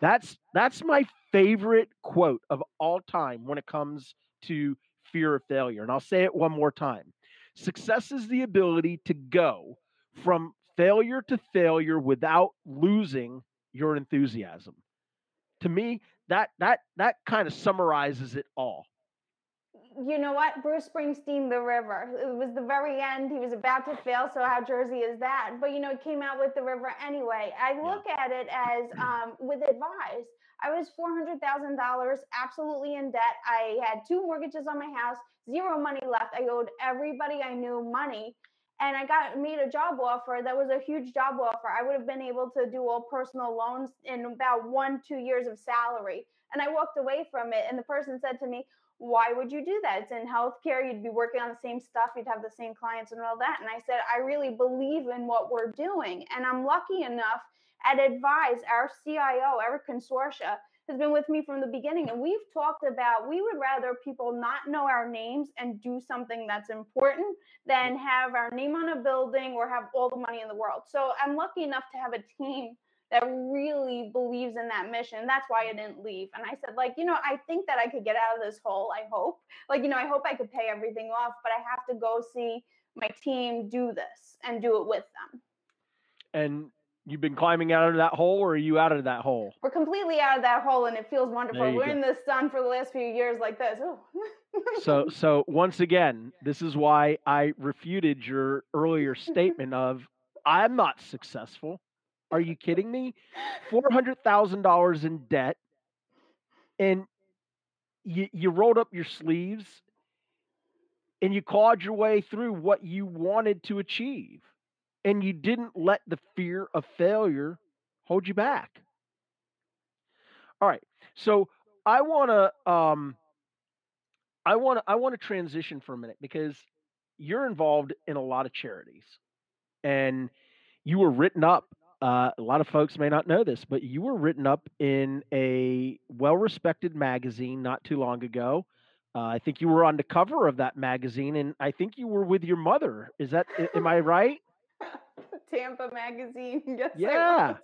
that's that's my favorite quote of all time when it comes to fear of failure. And I'll say it one more time. Success is the ability to go from failure to failure without losing your enthusiasm. To me, that that that kind of summarizes it all you know what? Bruce Springsteen, The River. It was the very end. He was about to fail. So how Jersey is that? But you know, it came out with The River anyway. I look yeah. at it as um, with Advize. I was four hundred thousand dollars, absolutely in debt. I had two mortgages on my house, zero money left. I owed everybody I knew money, and I got made a job offer that was a huge job offer. I would have been able to do all personal loans in about one, two years of salary. And I walked away from it, and the person said to me, why would you do that? It's in healthcare. You'd be working on the same stuff. You'd have the same clients and all that. And I said, I really believe in what we're doing. And I'm lucky enough at Advize, our CIO, Eric Consortia, has been with me from the beginning. And we've talked about we would rather people not know our names and do something that's important than have our name on a building or have all the money in the world. So I'm lucky enough to have a team that really believes in that mission. That's why I didn't leave. And I said, like, you know, I think that I could get out of this hole. I hope. Like, you know, I hope I could pay everything off, but I have to go see my team do this and do it with them. And you've been climbing out of that hole or are you out of that hole? We're completely out of that hole and it feels wonderful. We're go. in the sun for the last few years like this. so *laughs* so once again, this is why I refuted your earlier statement of I'm not successful. Are you kidding me? Four hundred thousand dollars in debt, and you you rolled up your sleeves, and you clawed your way through what you wanted to achieve, and you didn't let the fear of failure hold you back. All right, so I want to um, I want to I want to transition for a minute because you're involved in a lot of charities, and you were written up uh, a lot of folks may not know this, but you were written up in a well respected magazine not too long ago. Uh, I think you were on the cover of that magazine, and I think you were with your mother. Is that, am I *laughs* right? Tampa Magazine. *laughs* Yes, yeah.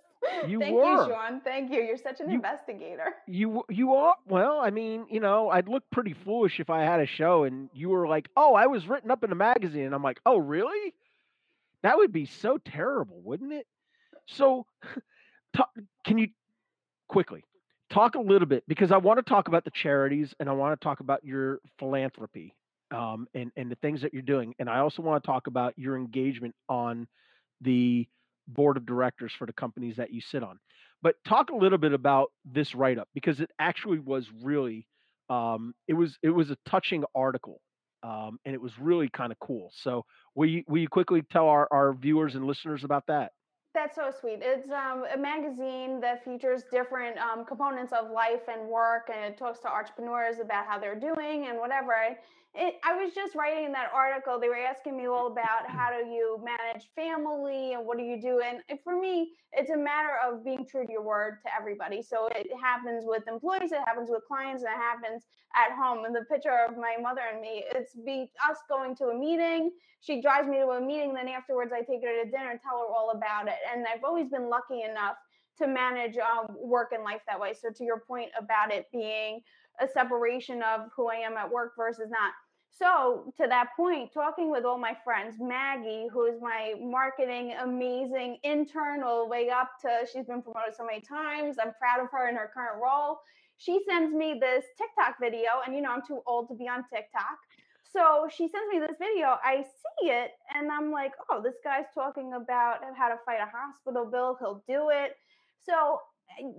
You Thank were. you, Sean. Thank you. You're such an you, investigator. You you are well. I mean, you know, I'd look pretty foolish if I had a show and you were like, "Oh, I was written up in a magazine," and I'm like, "Oh, really?" That would be so terrible, wouldn't it? So, talk, can you quickly talk a little bit because I want to talk about the charities and I want to talk about your philanthropy um, and and the things that you're doing, and I also want to talk about your engagement on the board of directors for the companies that you sit on. But talk a little bit about this write up because it actually was really um, it was it was a touching article um, and it was really kind of cool. So will you will you quickly tell our, our viewers and listeners about that? That's so sweet. It's um, a magazine that features different um, components of life and work, and it talks to entrepreneurs about how they're doing and whatever it, I was just writing that article. They were asking me all about how do you manage family and what do you do. And for me, it's a matter of being true to your word to everybody. So it happens with employees, it happens with clients, and it happens at home. And the picture of my mother and me, it's be us going to a meeting. She drives me to a meeting, then afterwards I take her to dinner and tell her all about it. And I've always been lucky enough to manage um, work and life that way. So to your point about it being a separation of who I am at work versus not. So, to that point, talking with all my friends, Maggie, who is my marketing amazing intern, all the way up to she's been promoted so many times. I'm proud of her in her current role. She sends me this TikTok video, and you know, I'm too old to be on TikTok. So she sends me this video. I see it, and I'm like, oh, this guy's talking about how to fight a hospital bill. He'll do it. So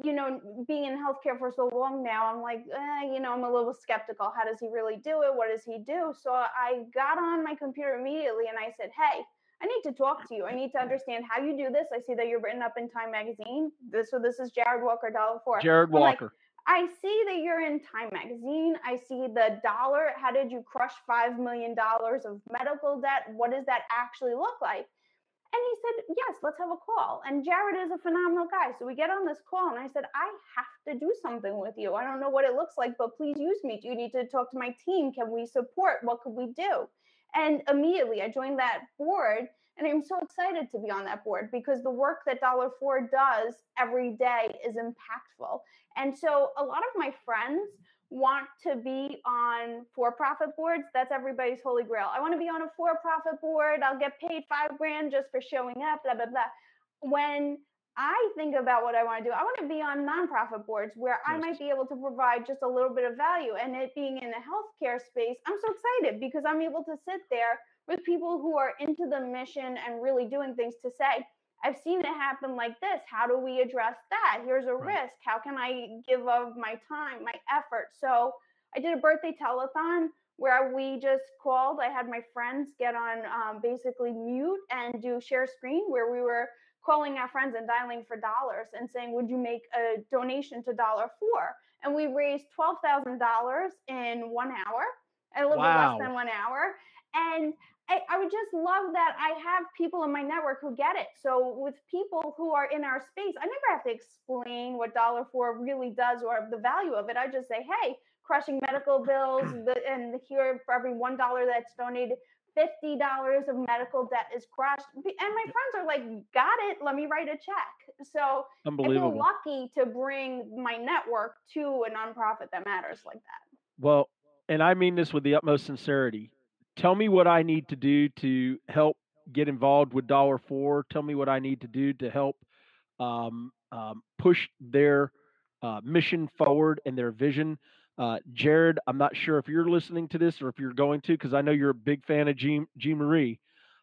you know, being in healthcare for so long now, I'm like, eh, you know, I'm a little skeptical. How does he really do it? What does he do? So I got on my computer immediately and I said, hey, I need to talk to you. I need to understand how you do this. I see that you're written up in Time Magazine. This so this is Jared Walker, Dollar For. Jared Walker. Like, I see that you're in Time Magazine. I see the dollar. How did you crush five million dollars of medical debt? What does that actually look like? And he said, Yes, let's have a call. And Jared is a phenomenal guy. So we get on this call, and I said, I have to do something with you. I don't know what it looks like, but please use me. Do you need to talk to my team? Can we support? What could we do? And immediately I joined that board. And I'm so excited to be on that board because the work that Dollar For does every day is impactful. And so a lot of my friends want to be on for-profit boards, that's everybody's holy grail. I want to be on a for-profit board. I'll get paid five grand just for showing up, blah, blah, blah. When I think about what I want to do. I want to be on nonprofit boards where I might be able to provide just a little bit of value. And it being in the healthcare space, I'm so excited because I'm able to sit there with people who are into the mission and really doing things to say, I've seen it happen like this. How do we address that? Here's a Right. risk. How can I give of my time, my effort? So I did a birthday telethon where we just called. I had my friends get on um, basically mute and do share screen where we were calling our friends and dialing for dollars and saying, Would you make a donation to Dollar For? And we raised $12,000 in one hour, a little bit less than one hour. And I, I would just love that I have people in my network who get it. So with people who are in our space, I never have to explain what Dollar For really does or the value of it. I just say, hey, crushing medical bills, *clears throat* the, and here for every one dollar that's donated, fifty dollars of medical debt is crushed. And my friends are like, got it. Let me write a check. So I feel lucky to bring my network to a nonprofit that matters like that. Well, and I mean this with the utmost sincerity. Tell me what I need to do to help get involved with Dollar For. Tell me what I need to do to help um, um, push their uh, mission forward and their vision. Uh, Jared, I'm not sure if you're listening to this or if you're going to, because I know you're a big fan of Jean, Jeanmarie.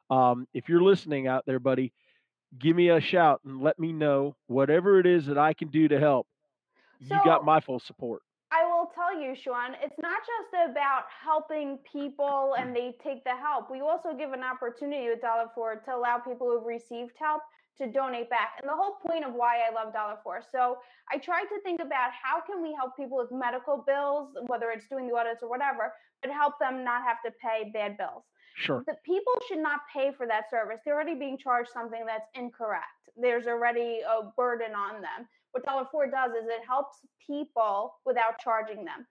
Um, if you're listening out there, buddy, give me a shout and let me know whatever it is that I can do to help. You got my full support. Will tell you, Sean, it's not just about helping people and they take the help. We also give an opportunity with Dollar For to allow people who've received help to donate back. And the whole point of why I love Dollar For. So I tried to think about how can we help people with medical bills, whether it's doing the audits or whatever, but help them not have to pay bad bills Sure. the people should not pay for that service. They're already being charged something that's incorrect. There's already a burden on them. What Dollar For does is it helps people without charging them.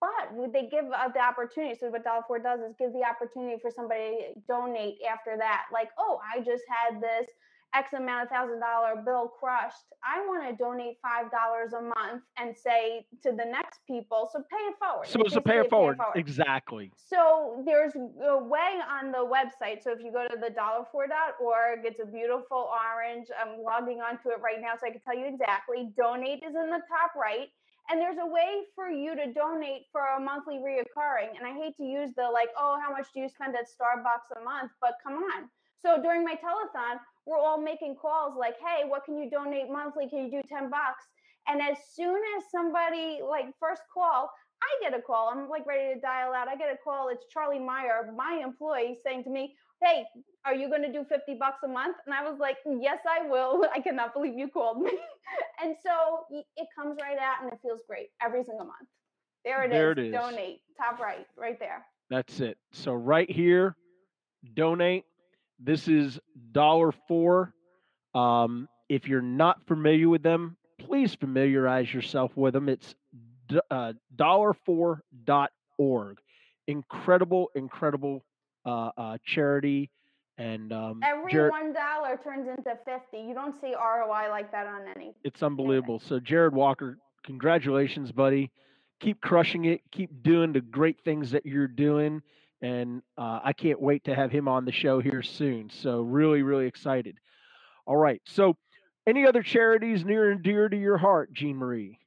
But they give uh, the opportunity? So what Dollar For does is give the opportunity for somebody to donate after that. Like, oh, I just had this X amount of thousand dollar bill crushed. I want to donate five dollars a month and say to the next people, so pay it forward. So It's a pay it forward. Exactly. so there's a way on the website. So if you go to the dollarfor.org, it's a beautiful orange. I'm logging onto it right now so I can tell you exactly. Donate is in the top right. And there's a way for you to donate for a monthly reoccurring. And I hate to use the like, oh, how much do you spend at Starbucks a month? But come on. So during my telethon, we're all making calls like, hey, what can you donate monthly? Can you do 10 bucks? And as soon as somebody like first call, I get a call. I'm like ready to dial out. I get a call. It's Charlie Meyer, my employee, saying to me, Hey, are you going to do 50 bucks a month? And I was like, Yes, I will. *laughs* I cannot believe you called me. *laughs* and so it comes right out and it feels great every single month. There it is. There it is. Donate. Top right, right there. That's it. So right here, donate. This is Dollar For. Um, if you're not familiar with them, please familiarize yourself with them. It's uh, dollarfor.org. Incredible, incredible uh, uh, charity. And um, Every Jared, one dollar turns into 50. You don't see ROI like that on any. it's unbelievable. So Jared Walker, congratulations, buddy. Keep crushing it. Keep doing the great things that you're doing. And uh, I can't wait to have him on the show here soon. So really, really excited. All right. So any other charities near and dear to your heart, Jeanmarie?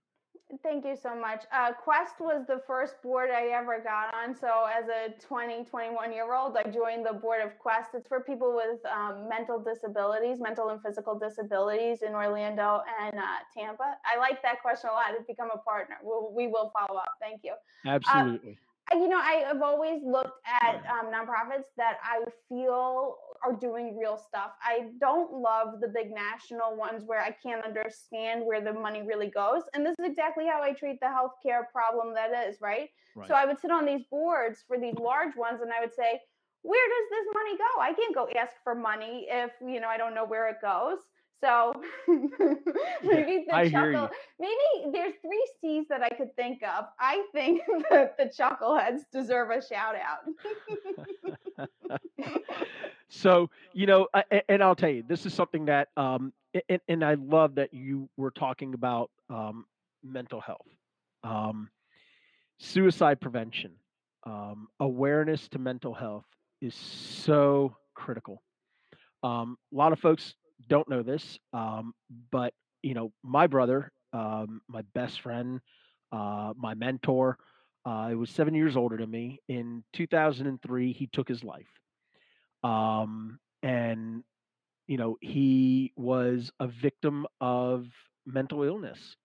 Thank you so much. Uh, Quest was the first board I ever got on. So, as a 20, 21 year old, I joined the board of Quest. It's for people with um, mental disabilities, mental and physical disabilities in Orlando and uh, Tampa. I like that question a lot to become a partner. We'll, we will follow up. Thank you. Absolutely. I- you know, I have always looked at um, nonprofits that I feel are doing real stuff. I don't love the big national ones where I can't understand where the money really goes. And this is exactly how I treat the healthcare problem that is, right? right. So I would sit on these boards for these large ones and I would say, where does this money go? I can't go ask for money if, you know, I don't know where it goes. So *laughs* maybe the I chuckle, maybe there's three C's that I could think of. I think *laughs* that the chuckleheads deserve a shout out. *laughs* so you know and i'll tell you this is something that um and, and i love that you were talking about um mental health um suicide prevention um awareness to mental health is so critical um a lot of folks don't know this, um, but you know, my brother, um, my best friend, uh, my mentor, uh, was seven years older than me. In 2003, he took his life. Um, and you know, he was a victim of mental illness.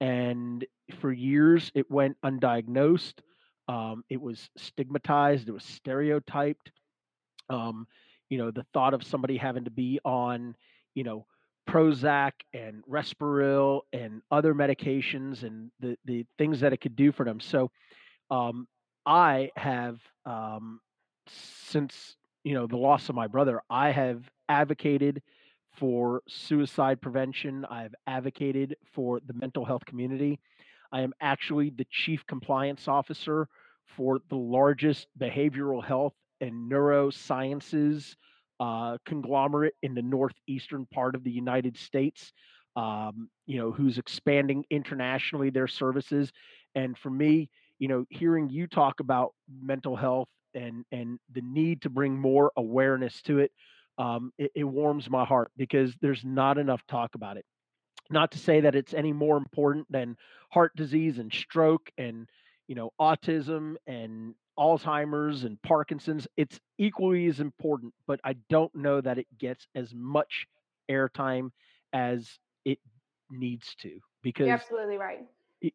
And for years, it went undiagnosed. Um, it was stigmatized. It was stereotyped. Um, you know, the thought of somebody having to be on, you know, Prozac and Risperdal and other medications and the the things that it could do for them. So, um, I have um, since you know the loss of my brother, I have advocated for suicide prevention. I've advocated for the mental health community. I am actually the chief compliance officer for the largest behavioral health and neurosciences uh, conglomerate in the northeastern part of the United States. Um, you know, who's expanding internationally their services. And for me, you know, hearing you talk about mental health and and the need to bring more awareness to it, um, it, it warms my heart because there's not enough talk about it. Not to say that it's any more important than heart disease and stroke and you know autism and Alzheimer's and Parkinson's. It's equally as important, but I don't know that it gets as much airtime as it needs to You're because absolutely right.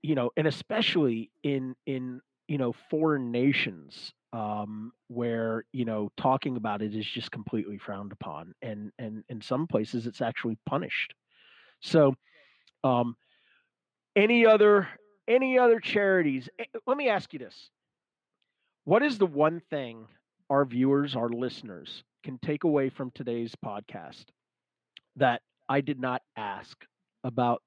you know, and especially in in you know foreign nations um, where you know talking about it is just completely frowned upon, and and in some places it's actually punished. So, um, any other any other charities? Eh, Let me ask you this: What is the one thing our viewers, our listeners, can take away from today's podcast that I did not ask about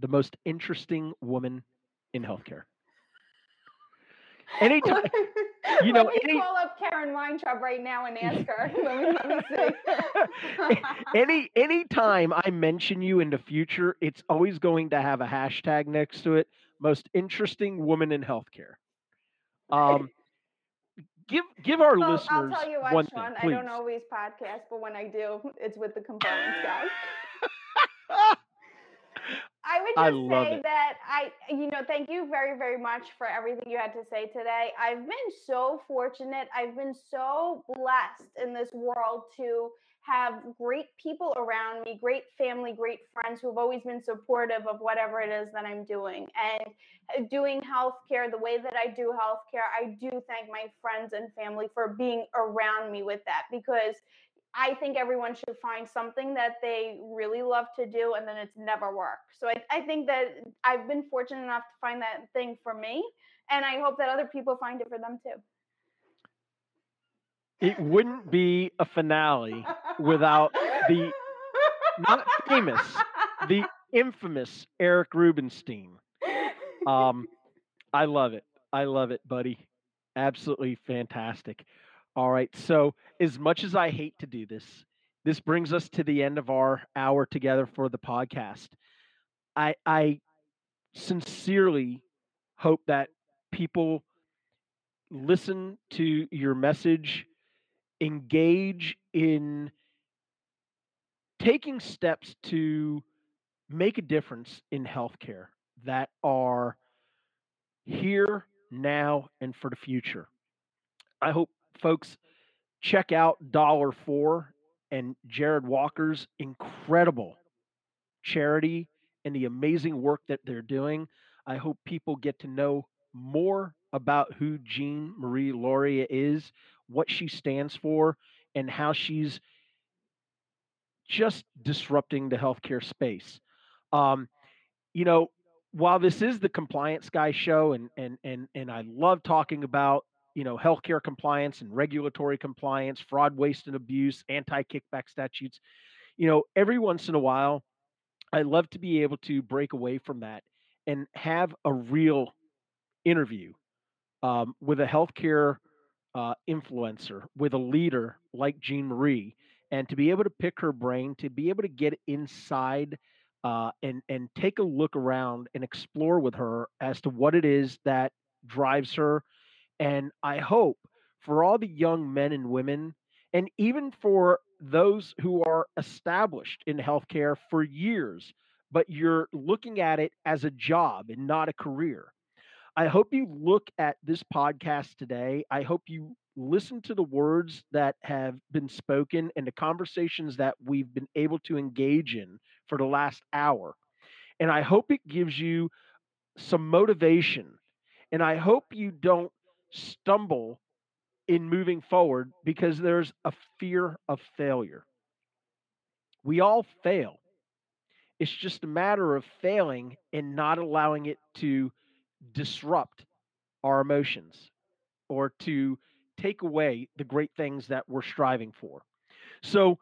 the most interesting woman in healthcare? Anytime, *laughs* you know, let me any call up Karen Weintraub right now and ask her. *laughs* *laughs* let me let me any any time I mention you in the future, it's always going to have a hashtag next to it. Most interesting woman in healthcare. Um, *laughs* give give our well, I'll listeners tell you what, one Sean. thing, I don't always podcast, but when I do, it's with the compliance guy. *laughs* I would I just love say it. that I, you know, thank you very, very much for everything you had to say today. I've been so fortunate. I've been so blessed in this world to have great people around me, great family, great friends who have always been supportive of whatever it is that I'm doing. And uh, doing healthcare the way that I do healthcare, I do thank my friends and family for being around me with that because I think everyone should find something that they really love to do and then it's never work. So I, I think that I've been fortunate enough to find that thing for me. And I hope that other people find it for them too. It wouldn't be a finale without the not famous, the infamous Eric Rubenstein. Um, I love it. I love it, buddy. Absolutely fantastic. All right. So, as much as I hate to do this, this brings us to the end of our hour together for the podcast. I I sincerely hope that people listen to your message, engage in taking steps to make a difference in healthcare that are here, now, and for the future. I hope folks check out Dollar For and Jared Walker's incredible charity and the amazing work that they're doing. I hope people get to know more about who Jeanmarie Loria is, what she stands for, and how she's just disrupting the healthcare space. Um, you know, while this is the compliance guy show and and and and I love talking about, you know, healthcare compliance and regulatory compliance, fraud, waste and abuse, anti-kickback statutes, you know, every once in a while I love to be able to break away from that and have a real interview um, with a healthcare uh, influencer, with a leader like Jeanmarie, and to be able to pick her brain, to be able to get inside uh, and and take a look around and explore with her as to what it is that drives her. And I hope for all the young men and women, and even for those who are established in healthcare for years, but you're looking at it as a job and not a career. I hope you look at this podcast today. I hope you listen to the words that have been spoken and the conversations that we've been able to engage in for the last hour. And I hope it gives you some motivation. And I hope you don't stumble in moving forward because there's a fear of failure. We all fail. It's just a matter of failing and not allowing it to disrupt our emotions or to take away the great things that we're striving for. So,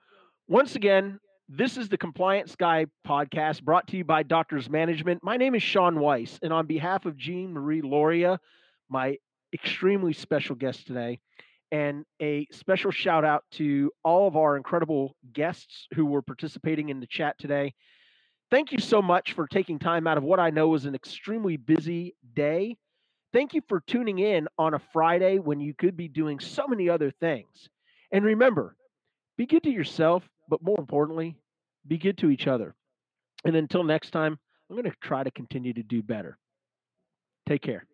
once again, this is the Compliance Guy podcast brought to you by Doctors Management. My name is Sean Weiss, and on behalf of Jeanmarie Loria, my extremely special guest today, and a special shout out to all of our incredible guests who were participating in the chat today. Thank you so much for taking time out of what I know is an extremely busy day. Thank you for tuning in on a Friday when you could be doing so many other things. And remember, be good to yourself, but more importantly, be good to each other. And until next time, I'm going to try to continue to do better. Take care.